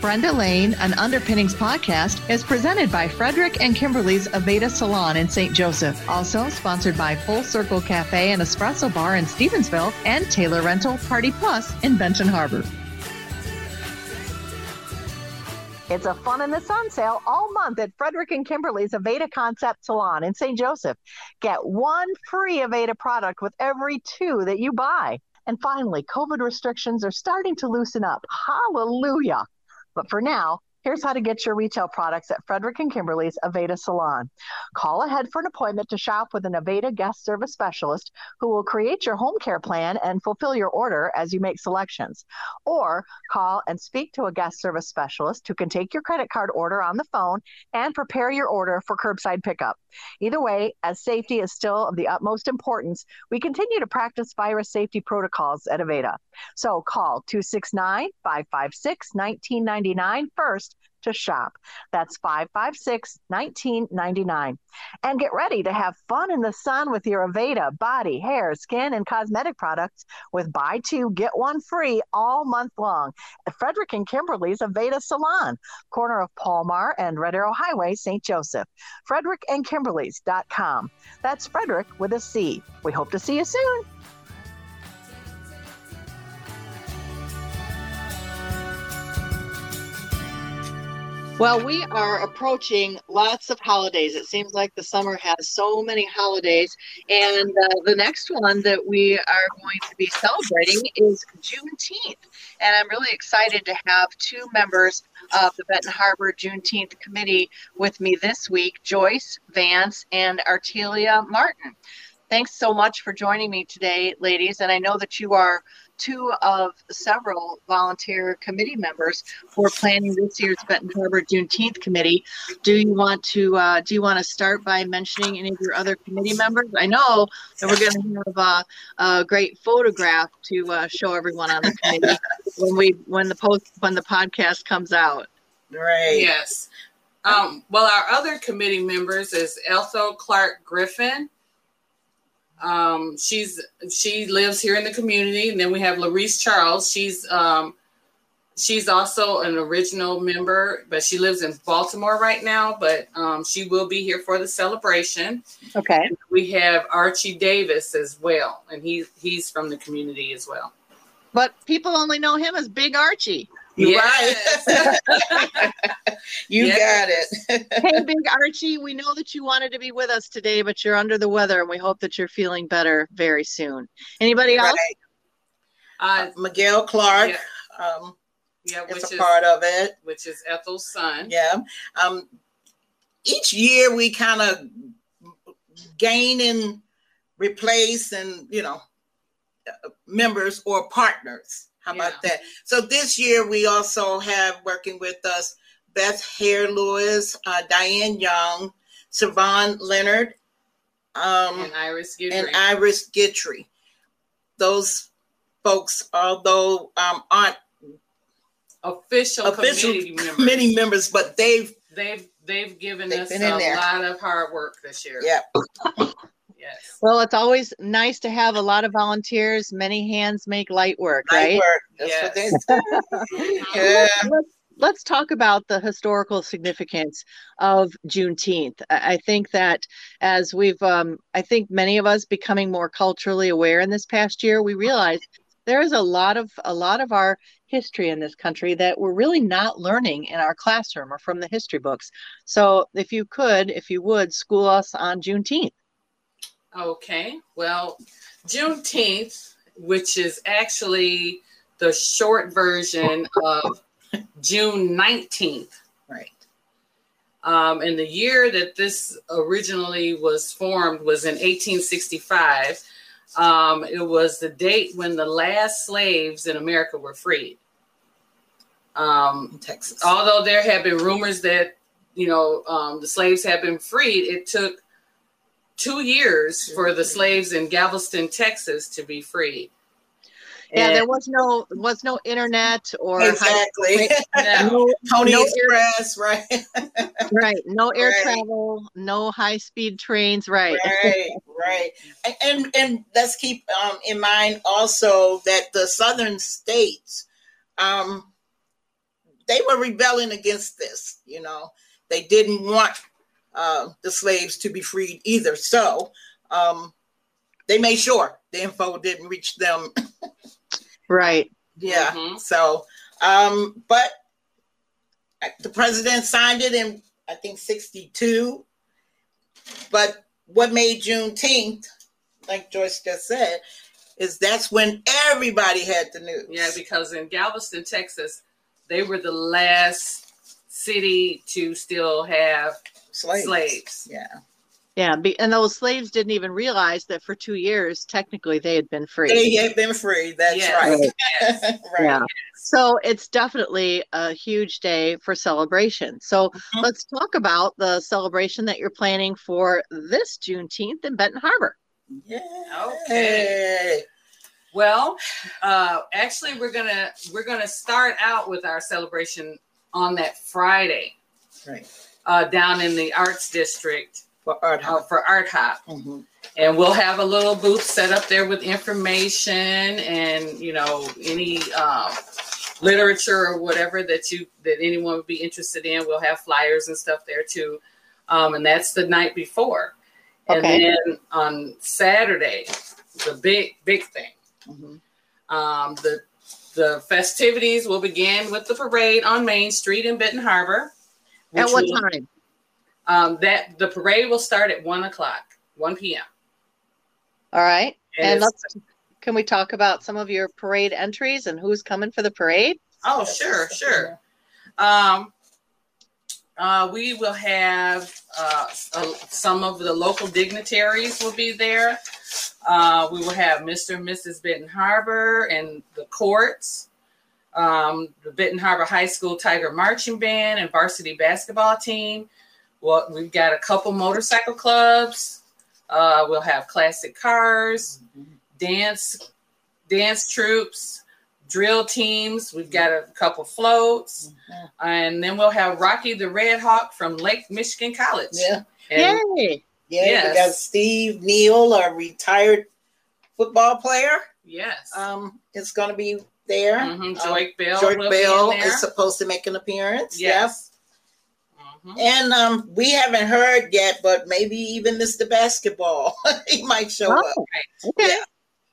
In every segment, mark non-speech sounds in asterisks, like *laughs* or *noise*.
Brenda Lane, an Underpinnings podcast, is presented by Frederick and Kimberly's Aveda Salon in St. Joseph. Also sponsored by Full Circle Cafe and Espresso Bar in Stevensville and Taylor Rental Party Plus in Benton Harbor. It's a fun in the sun sale all month at Frederick and Kimberly's Aveda Concept Salon in St. Joseph. Get one free Aveda product with every two that you buy. And finally, COVID restrictions are starting to loosen up. Hallelujah. But for now, Here's how to get your retail products at Frederick and Kimberly's Aveda Salon. Call ahead for an appointment to shop with an Aveda guest service specialist who will create your home care plan and fulfill your order as you make selections. Or call and speak to a guest service specialist who can take your credit card order on the phone and prepare your order for curbside pickup. Either way, as safety is still of the utmost importance, we continue to practice virus safety protocols at Aveda. So call 269 556 1999 first to shop. That's 556 1999. And get ready to have fun in the sun with your Aveda body, hair, skin, and cosmetic products with buy two, get one free all month long at Frederick and Kimberly's Aveda Salon, corner of Palmar and Red Arrow Highway, St. Joseph. Frederick and Kimberly's.com. That's Frederick with a C. We hope to see you soon. Well, we are approaching lots of holidays. It seems like the summer has so many holidays. And uh, the next one that we are going to be celebrating is Juneteenth. And I'm really excited to have two members of the Benton Harbor Juneteenth Committee with me this week Joyce Vance and Artelia Martin. Thanks so much for joining me today, ladies. And I know that you are two of several volunteer committee members for planning this year's Benton Harbor Juneteenth committee. Do you want to uh, do you want to start by mentioning any of your other committee members? I know that we're going to have a, a, great photograph to uh, show everyone on the committee *laughs* when we when the post when the podcast comes out. Right. Yes. Um, well, our other committee members is Ethel Clark Griffin. Um, she's she lives here in the community, and then we have Larice Charles. She's um, she's also an original member, but she lives in Baltimore right now. But um, she will be here for the celebration. Okay. And we have Archie Davis as well, and he's he's from the community as well. But people only know him as Big Archie. You're yes. right. *laughs* you yes. got it. hey, Big Archie, we know that you wanted to be with us today, but you're under the weather, and we hope that you're feeling better very soon. Anybody else? Right. Uh, Miguel Clark. Yeah. Um, yeah, which is a part of it. Which is Ethel's son. Yeah. Um, each year we kind of gain and replace and you know uh, members or partners how yeah. about that? So this year we also have working with us Beth Hare Lewis, uh, Diane Young, Savon Leonard, um, and Iris Gitry. And Iris. Those folks, although um, aren't official, official committee, committee *laughs* members. members, but they've they've they've given they've us a lot of hard work this year. Yeah. Yes. Well, it's always nice to have a lot of volunteers. Many hands make light work, right? light right? Work. That's yes. *laughs* *laughs* yeah. Let's, let's talk about the historical significance of Juneteenth. I think that as we've, um, I think many of us becoming more culturally aware in this past year, we realize there is a lot of a lot of our history in this country that we're really not learning in our classroom or from the history books. So, if you could, if you would, school us on Juneteenth. Okay. Well, Juneteenth, which is actually the short version of June 19th. Right. Um, and the year that this originally was formed was in 1865. Um, it was the date when the last slaves in America were freed. Um, Texas. Although there have been rumors that, you know, um, the slaves have been freed, it took two years for the slaves in Galveston, Texas, to be free. Yeah, and there was no was no internet or exactly *laughs* no, Pony no Express, air, right? *laughs* right, no air right. travel, no high speed trains, right? Right, *laughs* right. And, and and let's keep um, in mind also that the southern states, um, they were rebelling against this. You know, they didn't want uh, the slaves to be freed either. So um, they made sure the info didn't reach them. *laughs* right. Yeah. Mm-hmm. So, um, but the president signed it in I think 62. But what made Juneteenth, like Joyce just said, is that's when everybody had the news. Yeah, because in Galveston, Texas, they were the last city to still have slaves. slaves. Yeah. Yeah, and those slaves didn't even realize that for two years, technically, they had been free. They had been free. That's yes. right. Yes. *laughs* right. Yeah. So it's definitely a huge day for celebration. So mm-hmm. let's talk about the celebration that you're planning for this Juneteenth in Benton Harbor. Yeah. Okay. Well, uh, actually, we're gonna we're gonna start out with our celebration on that Friday, right? Uh, down in the Arts District for Art Hop. Uh, for Art Hop. Mm-hmm. And we'll have a little booth set up there with information and you know any um, literature or whatever that you that anyone would be interested in. We'll have flyers and stuff there too. Um, and that's the night before. Okay. And then on Saturday, the big big thing. Mm-hmm. Um, the the festivities will begin with the parade on Main Street in Benton Harbor. At what will, time? Um, that the parade will start at one o'clock, one p.m. All right, and, and can we talk about some of your parade entries and who's coming for the parade? Oh, sure, sure. Um, uh, we will have uh, uh, some of the local dignitaries will be there. Uh, we will have Mr. and Mrs. Benton Harbor and the courts, um, the Benton Harbor High School Tiger Marching Band and varsity basketball team. Well, we've got a couple motorcycle clubs. Uh, we'll have classic cars, dance, dance troops, drill teams. We've got a couple floats, mm-hmm. and then we'll have Rocky the Red Hawk from Lake Michigan College. Yeah, and, yay! Yeah, yes. we got Steve Neal, a retired football player. Yes, um, it's going to be there. Mm-hmm. Joy um, Bell. Joy Bell is supposed to make an appearance. Yes. Mm-hmm. And um, we haven't heard yet, but maybe even Mr. Basketball, *laughs* he might show oh, up. Okay. Yeah.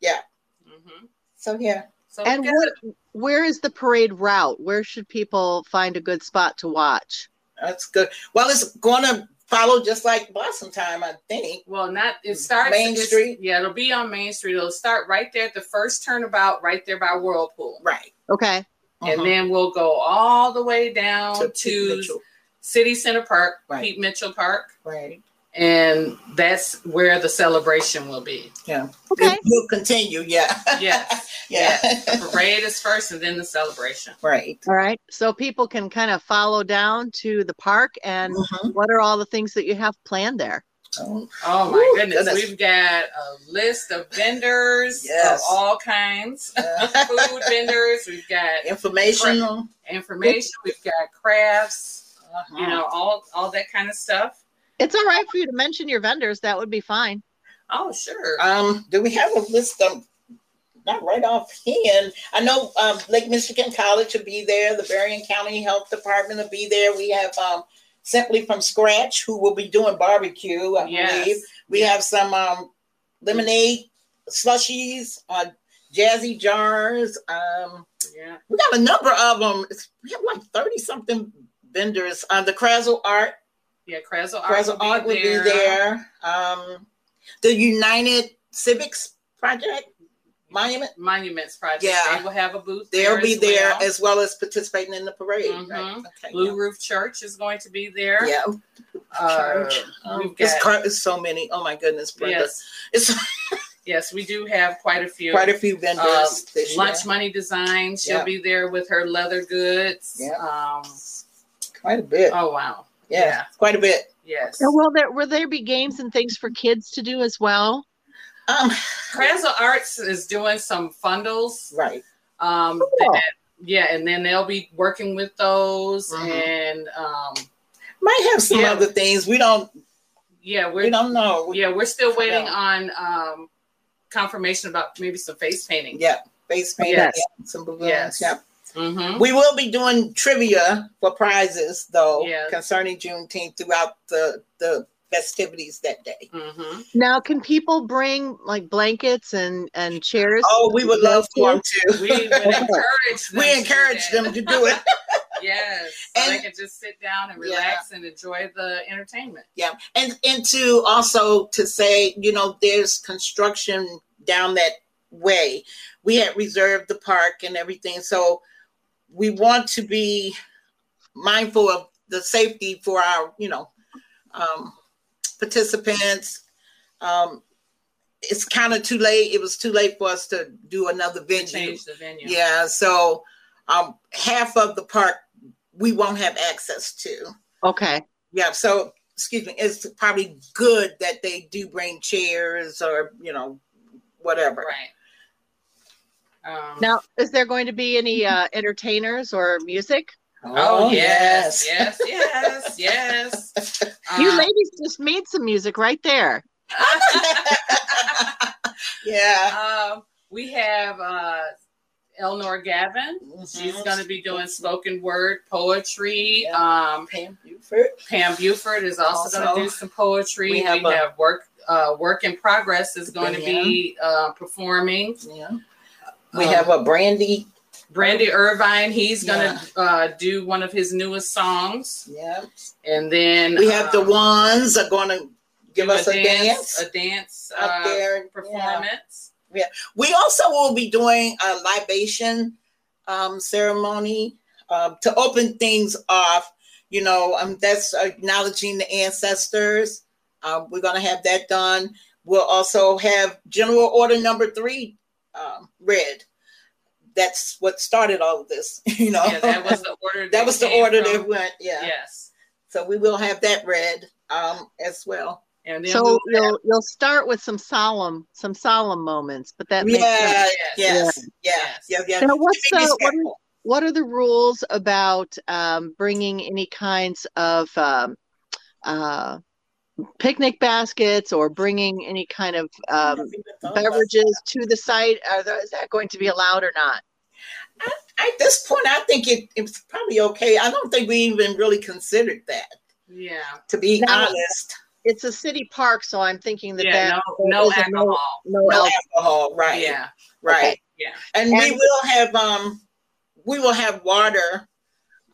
Yeah. Mm-hmm. So yeah. So and what, where is the parade route? Where should people find a good spot to watch? That's good. Well, it's going to follow just like Blossom Time, I think. Well, not it starts Main Street. Yeah, it'll be on Main Street. It'll start right there at the first turnabout, right there by Whirlpool. Right. Okay. And uh-huh. then we'll go all the way down to, to City Center Park, right. Pete Mitchell Park. Right. And that's where the celebration will be. Yeah. Okay. We'll continue. Yeah. Yes. *laughs* yeah. The parade is first and then the celebration. Right. All right. So people can kind of follow down to the park and mm-hmm. what are all the things that you have planned there? Oh, oh my goodness. goodness. We've got a list of vendors yes. of all kinds. *laughs* Food vendors. We've got information. Information. We've got crafts uh-huh. you know, all all that kind of stuff. It's all right for you to mention your vendors. That would be fine. Oh, sure. Um, do we have a list of not right off hand? I know um, Lake Michigan College will be there. The Berrien County Health Department will be there. We have um, Simply from Scratch who will be doing barbecue. I yes. believe we have some um, lemonade slushies, uh, jazzy jars. Um, yeah, we got a number of them. we have like thirty something vendors. Um, the Krasl Art. Yeah, Krasl Art. Will be there. Um, the United Civics Project. Monument Monuments Project. Yeah, they will have a booth. They'll there be as there well. as well as participating in the parade. Mm-hmm. Right? Okay, Blue yeah. Roof Church is going to be there. Yeah, uh, um, got, it's so many. Oh my goodness, Brenda. Yes. It's *laughs* yes, we do have quite a few. Quite a few vendors. Um, Lunch Money Design. She'll yeah. be there with her leather goods. Yeah. Um, quite a bit. Oh wow. Yeah, yeah. quite a bit. Yes. And will there will there be games and things for kids to do as well? Um, Krasl Arts is doing some fundles. Right. Um, cool. that, yeah, and then they'll be working with those mm-hmm. and um, might have some yeah. other things. We don't. Yeah, we don't know. Yeah, we're still waiting on um, confirmation about maybe some face painting. Yeah, face painting. Yes. Yeah, some balloons. Yes. Yeah. Mm-hmm. We will be doing trivia for prizes, though, Yes. concerning Juneteenth throughout the the festivities that day. Mm-hmm. Now, can people bring like blankets and and chairs? Oh, we would love for them to. We would *laughs* encourage them. we to encourage do them to do it. *laughs* Yes, so And- they can just sit down and Yeah. relax and enjoy the entertainment. Yeah, and and to also to say, you know, there's construction down that way. We had reserved the park and everything, so we want to be mindful of the safety for our, you know, um, participants. Um, it's kind of too late. It was too late for us to do another venue. Change the venue. Yeah, so um, half of the park we won't have access to. Okay. Yeah, so excuse me, it's probably good that they do bring chairs or you know whatever. Right. Um, Now, is there going to be any uh, entertainers or music? Oh, yes, yes, yes, yes. *laughs* You Um, ladies just made some music right there. *laughs* yeah. um, we have uh, Elnor Gavin. She's Mhm. going to be doing spoken word poetry. Yeah. Um, Pam Buford. Pam Buford is also, going to do some poetry. we We have have, a- work uh, work in progress is going to be uh, performing. Yeah. We Um, have a Brandy. Brandy Irvine. He's going Yeah. to uh, do one of his newest songs, Yeah. and then We have the um, ones are going to give us a dance, a dance up uh, there. Yeah. performance. Yeah. We also will be doing a libation um, ceremony uh, to open things off. You know, um, that's acknowledging the ancestors. Uh, we're going to have that done. We'll also have General Order Number Three um, read. That's what started all of this. *laughs* You know, Yeah, that was the *laughs* order. that was the order from- that went. Yeah. Yes, So we will have that read um, as well. and then So we will you'll you'll start with some solemn some solemn moments, but that makes Yeah, sense. yes, yeah, Yes. yeah, yeah. Now, what's the what are, what are the rules about um, bringing any kinds of um, uh, picnic baskets or bringing any kind of um, beverages to the site? Are those, is that going to be allowed or not? At this point, I think it, it's probably okay. I don't think we even really considered that, Yeah, to be No. honest. It's a city park, so I'm thinking that yeah, that no, no alcohol. no, No alcohol. alcohol, right? Yeah, right. Okay. yeah. And, we will have um, we will have water.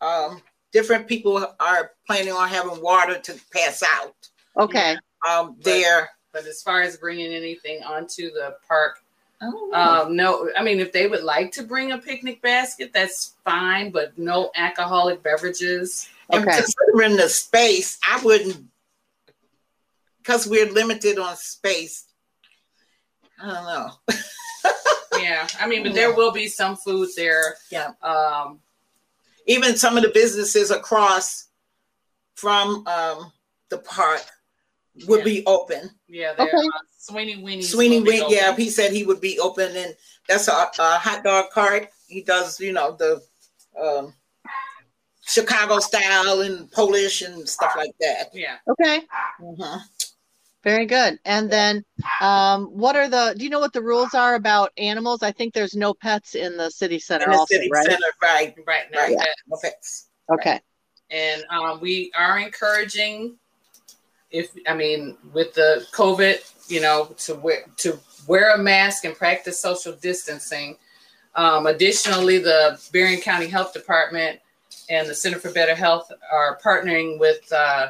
Um, different people are planning on having water to pass out. Okay. Um, there. But as far as bringing anything onto the park, Oh, um, no. I mean, if they would like to bring a picnic basket, that's fine, but no alcoholic beverages. and Okay. considering the space, I wouldn't because we're limited on space. I don't know. *laughs* Yeah, I mean, but there will be some food there. Yeah. Um, even some of the businesses across from um, the park would Yeah. be open. yeah. Okay. uh, Sweeney Winnie. Sweeney Wing, yeah, he said he would be open, and that's a, a hot dog cart. He does, you know, the um, Chicago style and Polish and stuff like that. Yeah. Okay. Mhm. Very good. And then, um, what are the? Do you know what the rules are about animals? I think there's no pets in the city center, In the also, city right? center, right? Right now. Right. that- No pets. Okay. and um, we are encouraging if i mean with the covid you know to wear to wear a mask and practice social distancing um, additionally the Berrien county health department and the center for better health are partnering with uh,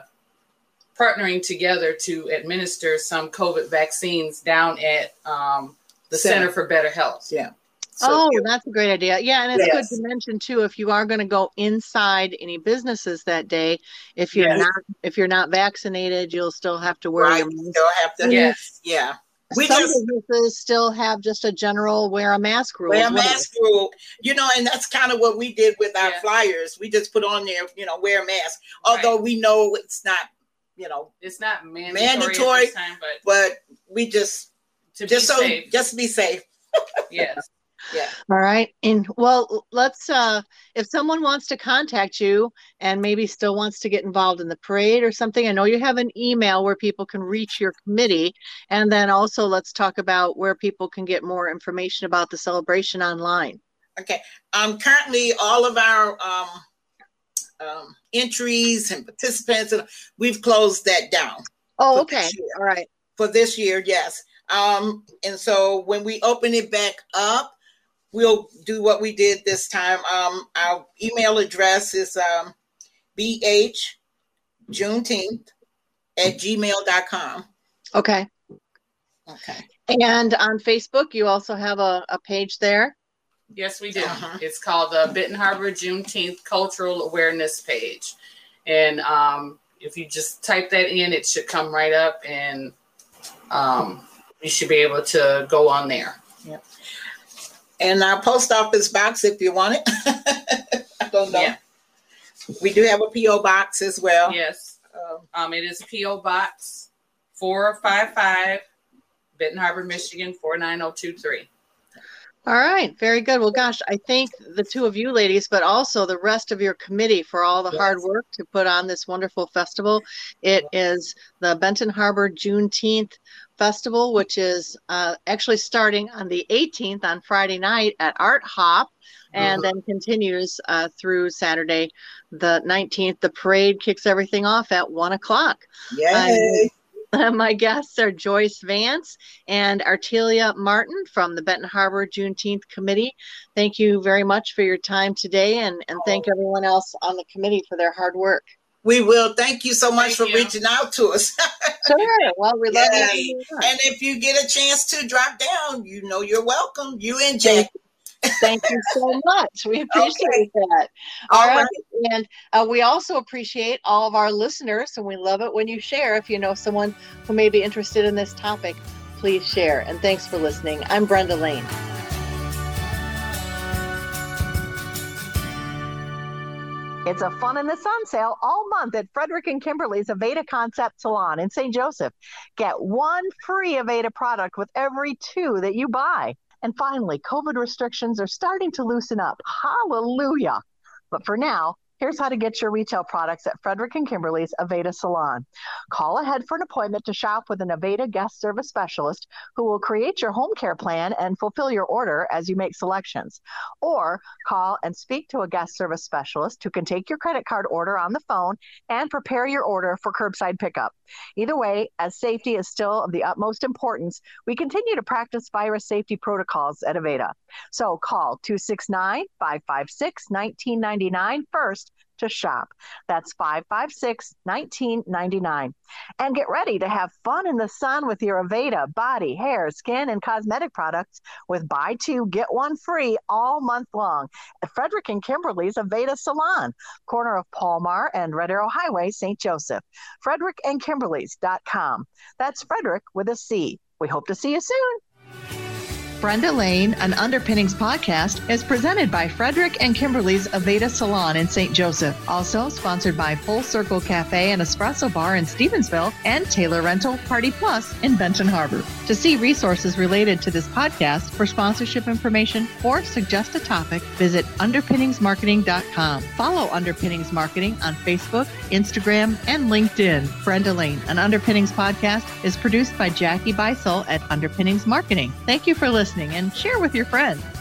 partnering together to administer some covid vaccines down at um, the Center. center for better health Yeah. So, oh, that's a great idea. Yeah, and it's Yes. good to mention too if you are going to go inside any businesses that day, if you're Yes. not if you're not vaccinated, you'll still have to wear right, your you mask. still have to. yes Yeah. We Some just businesses still have just a general wear a mask rule. wear a as well. mask rule, you know, and that's kind of what we did with our Yeah. flyers. We just put on there, you know, wear a mask. Although we know it's not, you know, it's not mandatory, Mandatory. at this time but but we just to just be so safe just be safe. *laughs* yes Yeah. All right. And well, let's uh if someone wants to contact you and maybe still wants to get involved in the parade or something, I know you have an email where people can reach your committee. And then also let's talk about where people can get more information about the celebration online. Okay. Um, currently, all of our um, um, entries and participants, and we've closed that down. Oh, okay. All right. For this year, yes. Um, and so when we open it back up, we'll do what we did this time. Um, our email address is um, bh juneteenth at gmail.com. Okay. Okay. And on Facebook, you also have a, a page there. Yes, we do. Uh-huh. It's called the Benton Harbor Juneteenth Cultural Awareness Page. And um, if you just type that in, it should come right up and um, you should be able to go on there. Yep. And our post office box, if you want it. *laughs* I don't know. Yeah. We do have a P.O. box as well. Yes. Um, um, it is P.O. Box 455, Benton Harbor, Michigan 49023. All right, very good. Well, gosh, I thank the two of you ladies, but also the rest of your committee for all the yes. hard work to put on this wonderful festival. It is the Benton Harbor Juneteenth Festival, which is uh, actually starting on the 18th on Friday night at Art Hop and uh-huh. then continues uh, through Saturday, the 19th. The parade kicks everything off at one o'clock. Yay! *laughs* my guests are Joyce Vance and Artelia Martin from the Benton Harbor Juneteenth Committee. Thank you very much for your time today, and, and thank everyone else on the committee for their hard work. We will. Thank you so much thank for you. reaching out to us. *laughs* sure. Well, we love you. And if you get a chance to drop down, you know you're welcome. You and Jackie. Thank you so much. We *laughs* appreciate okay. that. all, all right. right. And uh, we also appreciate all of our listeners, and we love it when you share. If you know someone who may be interested in this topic, please share. And thanks for listening. I'm Brenda Lane. It's a fun in the sun sale all month at Frederick and Kimberly's Aveda Concept Salon in St. Joseph. Get one free Aveda product with every two that you buy. And finally, COVID restrictions are starting to loosen up. Hallelujah. But for now, Here's how to get your retail products at Frederick and Kimberly's Aveda Salon. Call ahead for an appointment to shop with an Aveda guest service specialist who will create your home care plan and fulfill your order as you make selections. Or call and speak to a guest service specialist who can take your credit card order on the phone and prepare your order for curbside pickup. Either way, as safety is still of the utmost importance, we continue to practice virus safety protocols at Aveda. So call 269 556 1999 first to shop. That's 556 1999. And get ready to have fun in the sun with your Aveda body, hair, skin, and cosmetic products with buy two, get one free all month long at Frederick and Kimberly's Aveda Salon, corner of Palmar and Red Arrow Highway, St. Joseph. Frederick and Kimberly's.com. That's Frederick with a C. We hope to see you soon. Brenda Lane, an Underpinnings podcast, is presented by Frederick and Kimberly's Aveda Salon in St. Joseph. Also sponsored by Full Circle Cafe and Espresso Bar in Stevensville and Taylor Rental Party Plus in Benton Harbor. To see resources related to this podcast, for sponsorship information, or suggest a topic, visit underpinningsmarketing.com. Follow Underpinnings Marketing on Facebook, Instagram, and LinkedIn. Brenda Lane, an Underpinnings podcast, is produced by Jackie Beisel at Underpinnings Marketing. Thank you for listening listening and share with your friends.